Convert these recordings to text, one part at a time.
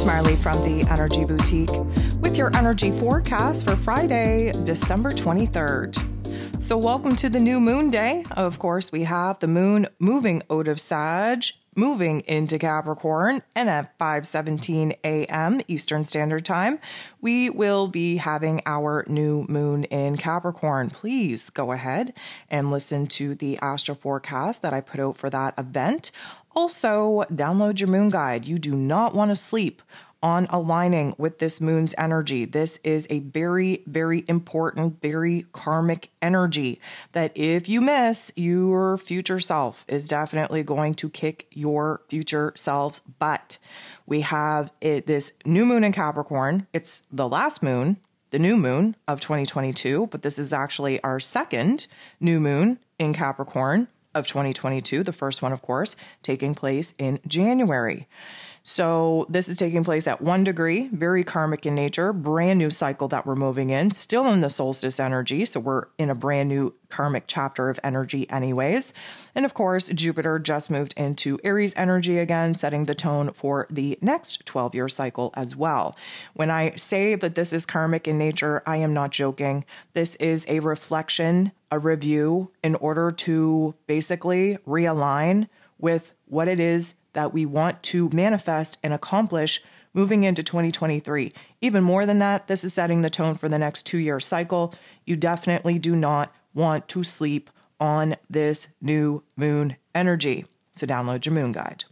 It's Marley from the Energy Boutique with your energy forecast for Friday, December 23rd. So, welcome to the new moon day. Of course, we have the moon moving out of Sag, moving into Capricorn, and at 5:17 a.m. Eastern Standard Time, we will be having our new moon in Capricorn. Please go ahead and listen to the astro forecast that I put out for that event. Also, download your moon guide. You do not want to sleep on aligning with this moon's energy. This is a very, very important, very karmic energy that if you miss, your future self is definitely going to kick your future self's butt. We have it, this new moon in Capricorn. It's the last moon, the new moon of 2022, but this is actually our second new moon in Capricorn of 2022, the first one, of course, taking place in January. So this is taking place at one degree, very karmic in nature, brand new cycle that we're moving in, still in the solstice energy. So we're in a brand new karmic chapter of energy, anyways. And of course, Jupiter just moved into Aries energy again, setting the tone for the next 12 year cycle as well. When I say that this is karmic in nature, I am not joking. This is a reflection, a review in order to basically realign with what it is that we want to manifest and accomplish moving into 2023. Even more than that, this is setting the tone for the next two year cycle. You definitely do not want to sleep on this new moon energy. So, download your moon guide.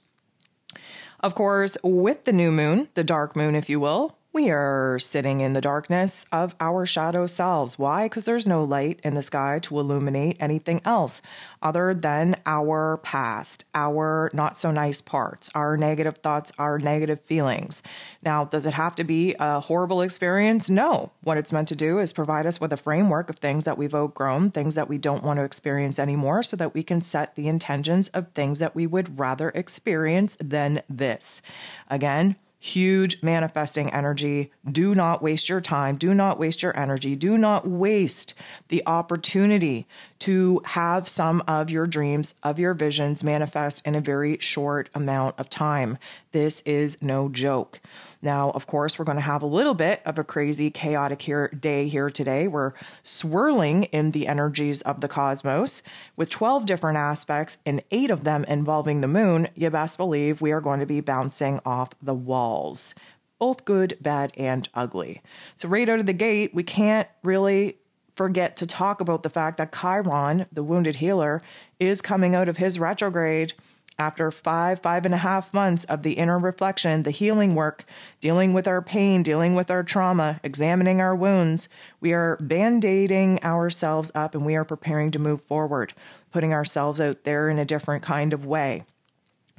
Of course, with the new moon, the dark moon, if you will, we are sitting in the darkness of our shadow selves. Why? Because there's no light in the sky to illuminate anything else other than our past, our not so nice parts, our negative thoughts, our negative feelings. Now, does it have to be a horrible experience? No. What it's meant to do is provide us with a framework of things that we've outgrown, things that we don't want to experience anymore, so that we can set the intentions of things that we would rather experience than this. Again, huge manifesting energy. Do not waste your time. Do not waste your energy. Do not waste the opportunity to have some of your dreams, of your visions manifest in a very short amount of time. This is no joke. Now, of course, we're going to have a little bit of a crazy, chaotic here, day here today. We're swirling in the energies of the cosmos with 12 different aspects and eight of them involving the moon. You best believe we are going to be bouncing off the walls, both good, bad, and ugly. So, right out of the gate, we can't really forget to talk about the fact that Chiron, the wounded healer, is coming out of his retrograde after five, five and a half months of the inner reflection, the healing work, dealing with our pain, dealing with our trauma, examining our wounds, we are band aiding ourselves up and we are preparing to move forward, putting ourselves out there in a different kind of way.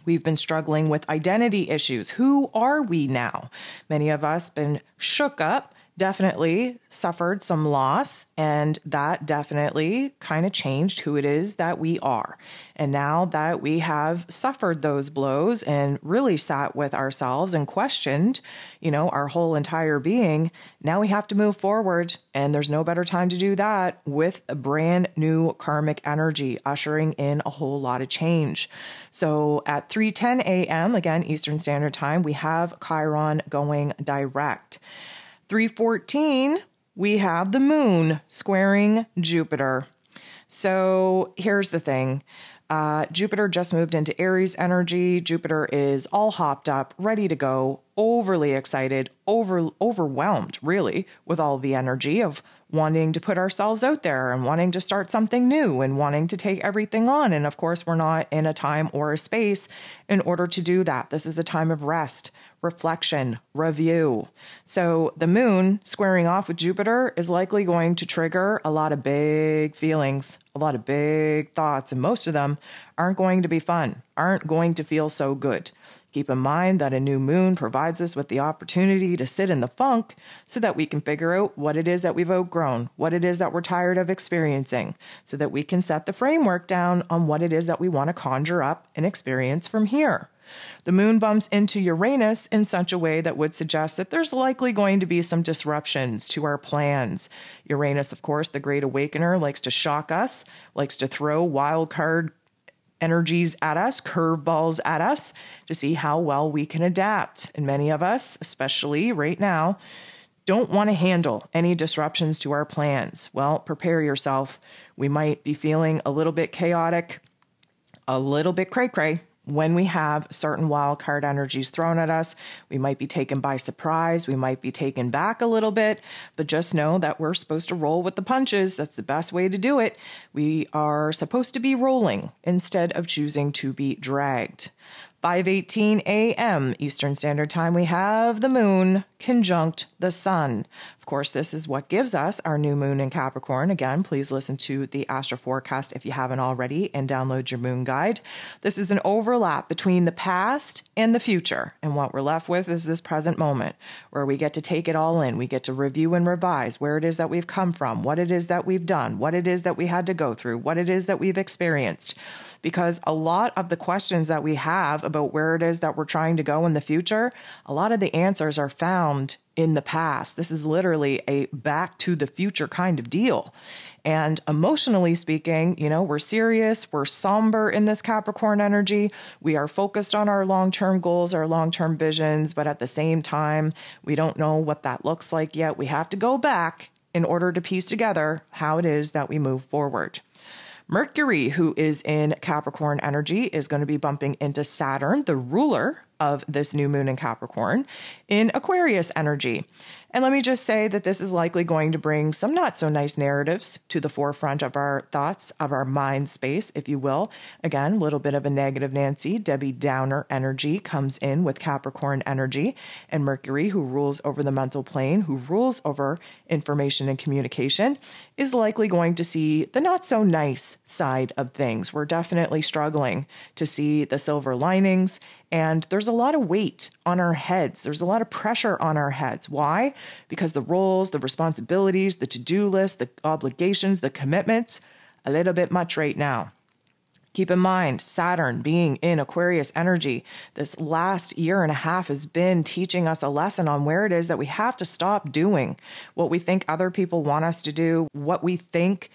We've been struggling with identity issues. Who are we now? Many of us been shook up definitely suffered some loss, and that definitely kind of changed who it is that we are. And now that we have suffered those blows and really sat with ourselves and questioned, you know, our whole entire being, now we have to move forward. And there's no better time to do that with a brand new karmic energy, ushering in a whole lot of change. So at 3:10 a.m., again, Eastern Standard Time, we have Chiron going direct. 314, we have the moon squaring Jupiter. So here's the thing. Uh, Jupiter just moved into Aries energy. Jupiter is all hopped up, ready to go, overly excited, over overwhelmed, really, with all the energy of wanting to put ourselves out there and wanting to start something new and wanting to take everything on. And of course, we're not in a time or a space in order to do that. This is a time of rest, reflection, review. So the moon squaring off with Jupiter is likely going to trigger a lot of big feelings, a lot of big thoughts, and most of them aren't going to be fun, aren't going to feel so good. Keep in mind that a new moon provides us with the opportunity to sit in the funk so that we can figure out what it is that we've outgrown, what it is that we're tired of experiencing, so that we can set the framework down on what it is that we want to conjure up and experience from here. The moon bumps into Uranus in such a way that would suggest that there's likely going to be some disruptions to our plans. Uranus, of course, the great awakener, likes to shock us, likes to throw wild card energies at us, curveballs at us, to see how well we can adapt. And many of us, especially right now, don't want to handle any disruptions to our plans. Well, prepare yourself. We might be feeling a little bit chaotic, a little bit cray cray, when we have certain wild card energies thrown at us, we might be taken by surprise. We might be taken back a little bit, but just know that we're supposed to roll with the punches. That's the best way to do it. We are supposed to be rolling instead of choosing to be dragged. 5:18 a.m. Eastern Standard Time we have the moon conjunct the sun. Of course, this is what gives us our new moon in Capricorn. Again, please listen to the astro forecast if you haven't already and download your moon guide. This is an overlap between the past and the future. And what we're left with is this present moment where we get to take it all in. We get to review and revise where it is that we've come from, what it is that we've done, what it is that we had to go through, what it is that we've experienced because a lot of the questions that we have about where it is that we're trying to go in the future, a lot of the answers are found in the past. This is literally a back to the future kind of deal. And emotionally speaking, you know, we're serious, we're somber in this Capricorn energy. We are focused on our long term goals, our long term visions, but at the same time, we don't know what that looks like yet. We have to go back in order to piece together how it is that we move forward. Mercury, who is in Capricorn energy, is going to be bumping into Saturn, the ruler of this new moon in Capricorn, in Aquarius energy. And let me just say that this is likely going to bring some not so nice narratives to the forefront of our thoughts, of our mind space, if you will. Again, a little bit of a negative Nancy, Debbie Downer energy comes in with Capricorn energy, and Mercury, who rules over the mental plane, who rules over information and communication, is likely going to see the not so nice side of things. We're definitely struggling to see the silver linings and there's a lot of weight on our heads. There's a lot of pressure on our heads. Why? Because the roles, the responsibilities, the to do list, the obligations, the commitments, a little bit much right now. Keep in mind, Saturn being in Aquarius energy, this last year and a half has been teaching us a lesson on where it is that we have to stop doing what we think other people want us to do, what we think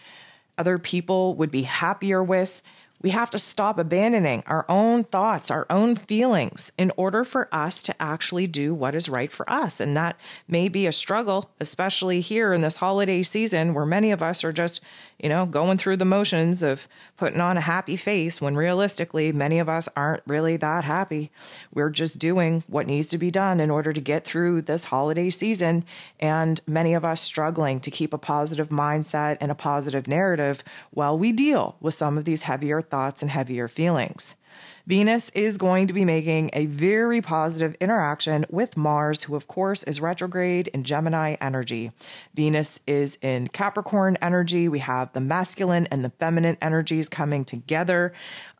other people would be happier with we have to stop abandoning our own thoughts, our own feelings in order for us to actually do what is right for us. And that may be a struggle, especially here in this holiday season where many of us are just, you know, going through the motions of putting on a happy face when realistically, many of us aren't really that happy. We're just doing what needs to be done in order to get through this holiday season. And many of us struggling to keep a positive mindset and a positive narrative while we deal with some of these heavier thoughts and heavier feelings. Venus is going to be making a very positive interaction with Mars, who, of course, is retrograde in Gemini energy. Venus is in Capricorn energy. We have the masculine and the feminine energies coming together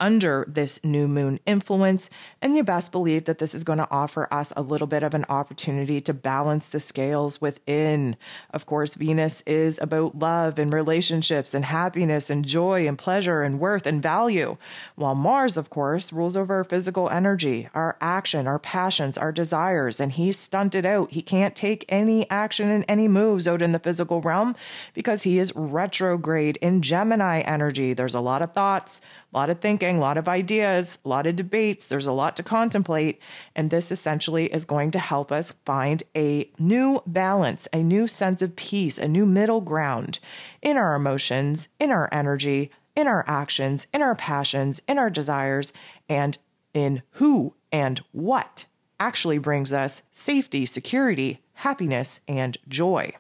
under this new moon influence. And you best believe that this is going to offer us a little bit of an opportunity to balance the scales within. Of course, Venus is about love and relationships and happiness and joy and pleasure and worth and value, while Mars, of course, rules over our physical energy, our action, our passions, our desires, and he's stunted out. He can't take any action and any moves out in the physical realm because he is retrograde in Gemini energy. There's a lot of thoughts, a lot of thinking, a lot of ideas, a lot of debates. There's a lot to contemplate. And this essentially is going to help us find a new balance, a new sense of peace, a new middle ground in our emotions, in our energy, in our actions, in our passions, in our desires, and in who and what actually brings us safety, security, happiness, and joy.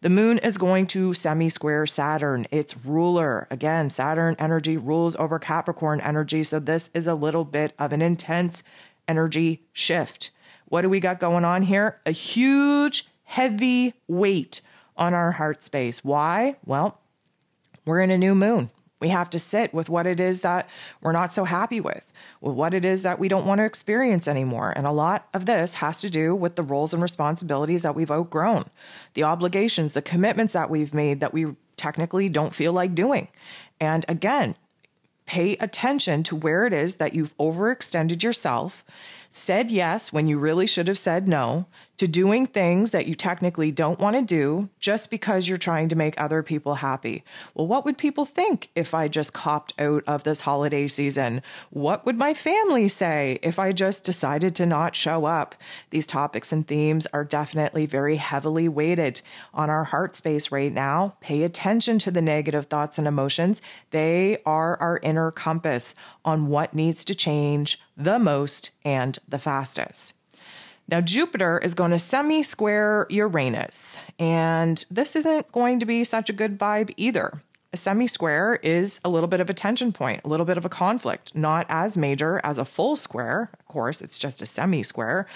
The moon is going to semi square Saturn, its ruler. Again, Saturn energy rules over Capricorn energy. So this is a little bit of an intense energy shift. What do we got going on here? A huge, heavy weight on our heart space. Why? Well, we're in a new moon. We have to sit with what it is that we're not so happy with, with what it is that we don't want to experience anymore. And a lot of this has to do with the roles and responsibilities that we've outgrown, the obligations, the commitments that we've made that we technically don't feel like doing. And again, pay attention to where it is that you've overextended yourself, said yes when you really should have said no, to doing things that you technically don't want to do just because you're trying to make other people happy. Well, what would people think if I just copped out of this holiday season? What would my family say if I just decided to not show up? These topics and themes are definitely very heavily weighted on our heart space right now. Pay attention to the negative thoughts and emotions. They are our inner compass on what needs to change the most and the fastest. Now, Jupiter is going to semi square Uranus, and this isn't going to be such a good vibe either. A semi square is a little bit of a tension point, a little bit of a conflict, not as major as a full square. Course, it's just a semi square.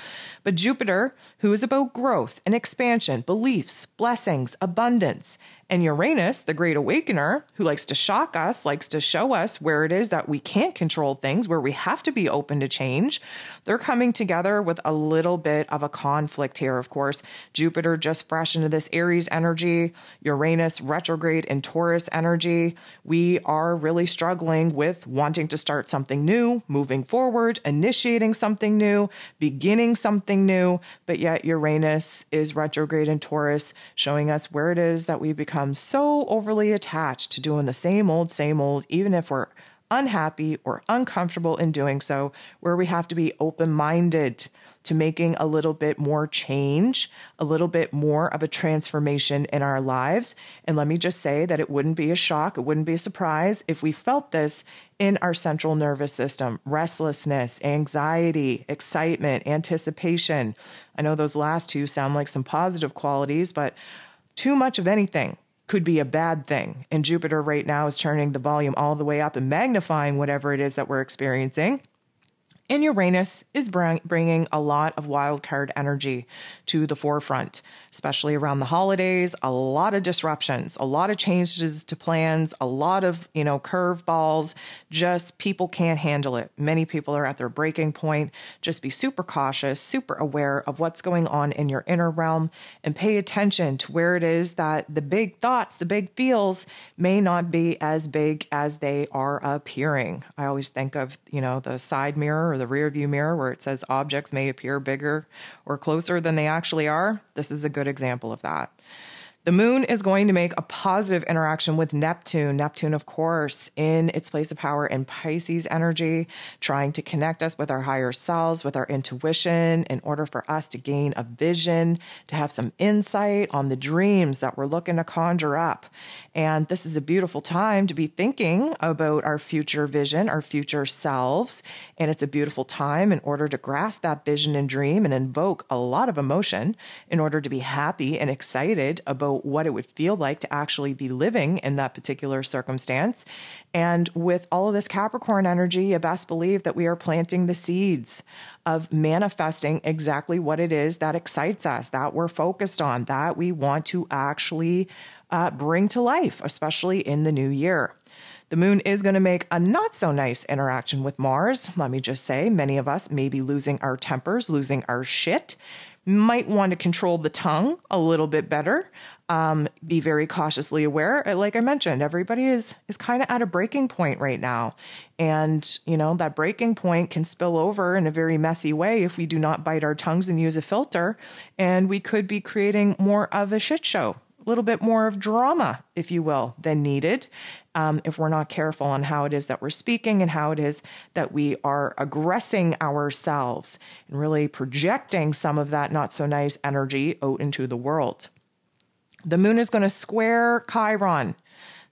But Jupiter, who is about growth and expansion, beliefs, blessings, abundance, and Uranus, the great awakener, who likes to shock us, likes to show us where it is that we can't control things, where we have to be open to change, they're coming together with a little bit of a conflict here, of course. Jupiter just fresh into this Aries energy, Uranus retrograde in Taurus energy. We are really struggling with wanting to start something new, moving forward, initiating something new, beginning something new, but yet Uranus is retrograde in Taurus, showing us where it is that we become so overly attached to doing the same old, same old, even if we're unhappy or uncomfortable in doing so, where we have to be open minded to making a little bit more change, a little bit more of a transformation in our lives. And let me just say that it wouldn't be a shock, it wouldn't be a surprise if we felt this in our central nervous system restlessness, anxiety, excitement, anticipation. I know those last two sound like some positive qualities, but too much of anything could be a bad thing. And Jupiter right now is turning the volume all the way up and magnifying whatever it is that we're experiencing. And Uranus is bringing a lot of wild card energy to the forefront, especially around the holidays. A lot of disruptions, a lot of changes to plans, a lot of, you know, curveballs. Just people can't handle it. Many people are at their breaking point. Just be super cautious, super aware of what's going on in your inner realm and pay attention to where it is that the big thoughts, the big feels may not be as big as they are appearing. I always think of, you know, the side mirror or the rear view mirror where it says objects may appear bigger or closer than they actually are. This is a good example of that. The moon is going to make a positive interaction with Neptune. Neptune, of course, in its place of power in Pisces energy, trying to connect us with our higher selves, with our intuition, in order for us to gain a vision, to have some insight on the dreams that we're looking to conjure up. And this is a beautiful time to be thinking about our future vision, our future selves. And it's a beautiful time in order to grasp that vision and dream and invoke a lot of emotion in order to be happy and excited about what it would feel like to actually be living in that particular circumstance. And with all of this Capricorn energy, you best believe that we are planting the seeds of manifesting exactly what it is that excites us, that we're focused on, that we want to actually uh, bring to life, especially in the new year. The moon is going to make a not so nice interaction with Mars. Let me just say, many of us may be losing our tempers, losing our shit. Might want to control the tongue a little bit better. Um, be very cautiously aware. Uh, like I mentioned, everybody is is kind of at a breaking point right now, and you know that breaking point can spill over in a very messy way if we do not bite our tongues and use a filter, and we could be creating more of a shit show little bit more of drama, if you will, than needed. Um, if we're not careful on how it is that we're speaking and how it is that we are aggressing ourselves and really projecting some of that not so nice energy out into the world. The moon is going to square Chiron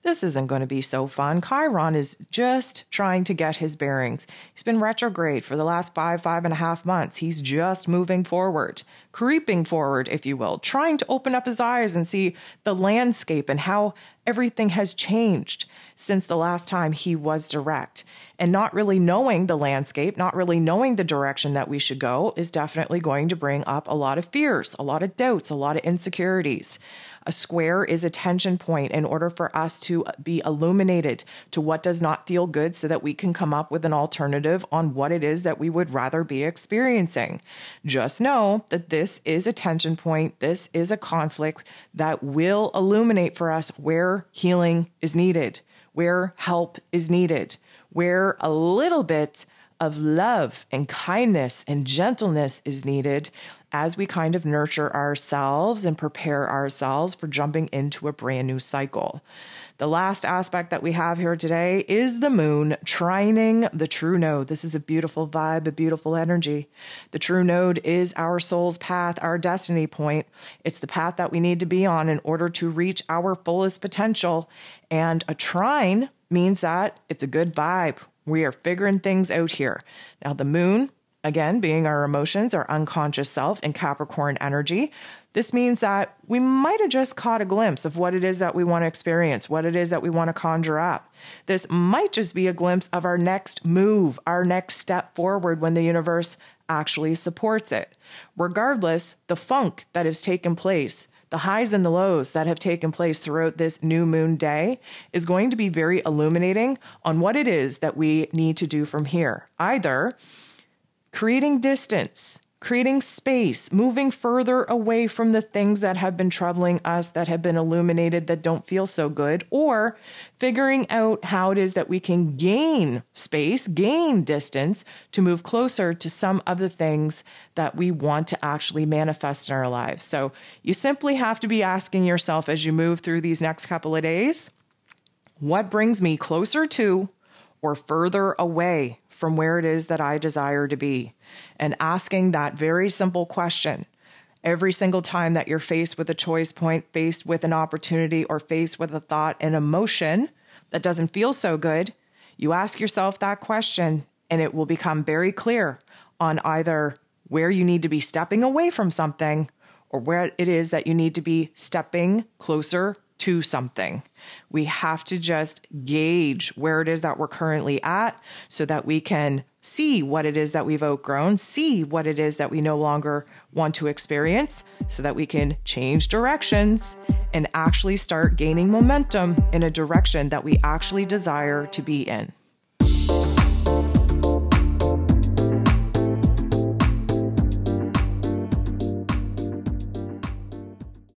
this isn't going to be so fun. Chiron is just trying to get his bearings. He's been retrograde for the last five, five and a half months. He's just moving forward, creeping forward, if you will, trying to open up his eyes and see the landscape and how everything has changed since the last time he was direct. And not really knowing the landscape, not really knowing the direction that we should go, is definitely going to bring up a lot of fears, a lot of doubts, a lot of insecurities. A square is a tension point in order for us to be illuminated to what does not feel good so that we can come up with an alternative on what it is that we would rather be experiencing. Just know that this is a tension point. This is a conflict that will illuminate for us where healing is needed, where help is needed, where a little bit of love and kindness and gentleness is needed as we kind of nurture ourselves and prepare ourselves for jumping into a brand new cycle. The last aspect that we have here today is the moon trining the true node. This is a beautiful vibe, a beautiful energy. The true node is our soul's path, our destiny point. It's the path that we need to be on in order to reach our fullest potential. And a trine means that it's a good vibe. We are figuring things out here. Now, the moon, again, being our emotions, our unconscious self, and Capricorn energy, this means that we might have just caught a glimpse of what it is that we want to experience, what it is that we want to conjure up. This might just be a glimpse of our next move, our next step forward when the universe actually supports it. Regardless, the funk that has taken place, the highs and the lows that have taken place throughout this new moon day is going to be very illuminating on what it is that we need to do from here. Either creating distance, creating space, moving further away from the things that have been troubling us, that have been illuminated, that don't feel so good, or figuring out how it is that we can gain space, gain distance to move closer to some of the things that we want to actually manifest in our lives. So you simply have to be asking yourself as you move through these next couple of days what brings me closer to or further away from where it is that I desire to be. And asking that very simple question every single time that you're faced with a choice point, faced with an opportunity, or faced with a thought, an emotion that doesn't feel so good, you ask yourself that question and it will become very clear on either where you need to be stepping away from something or where it is that you need to be stepping closer to something. We have to just gauge where it is that we're currently at so that we can see what it is that we've outgrown, see what it is that we no longer want to experience, so that we can change directions and actually start gaining momentum in a direction that we actually desire to be in.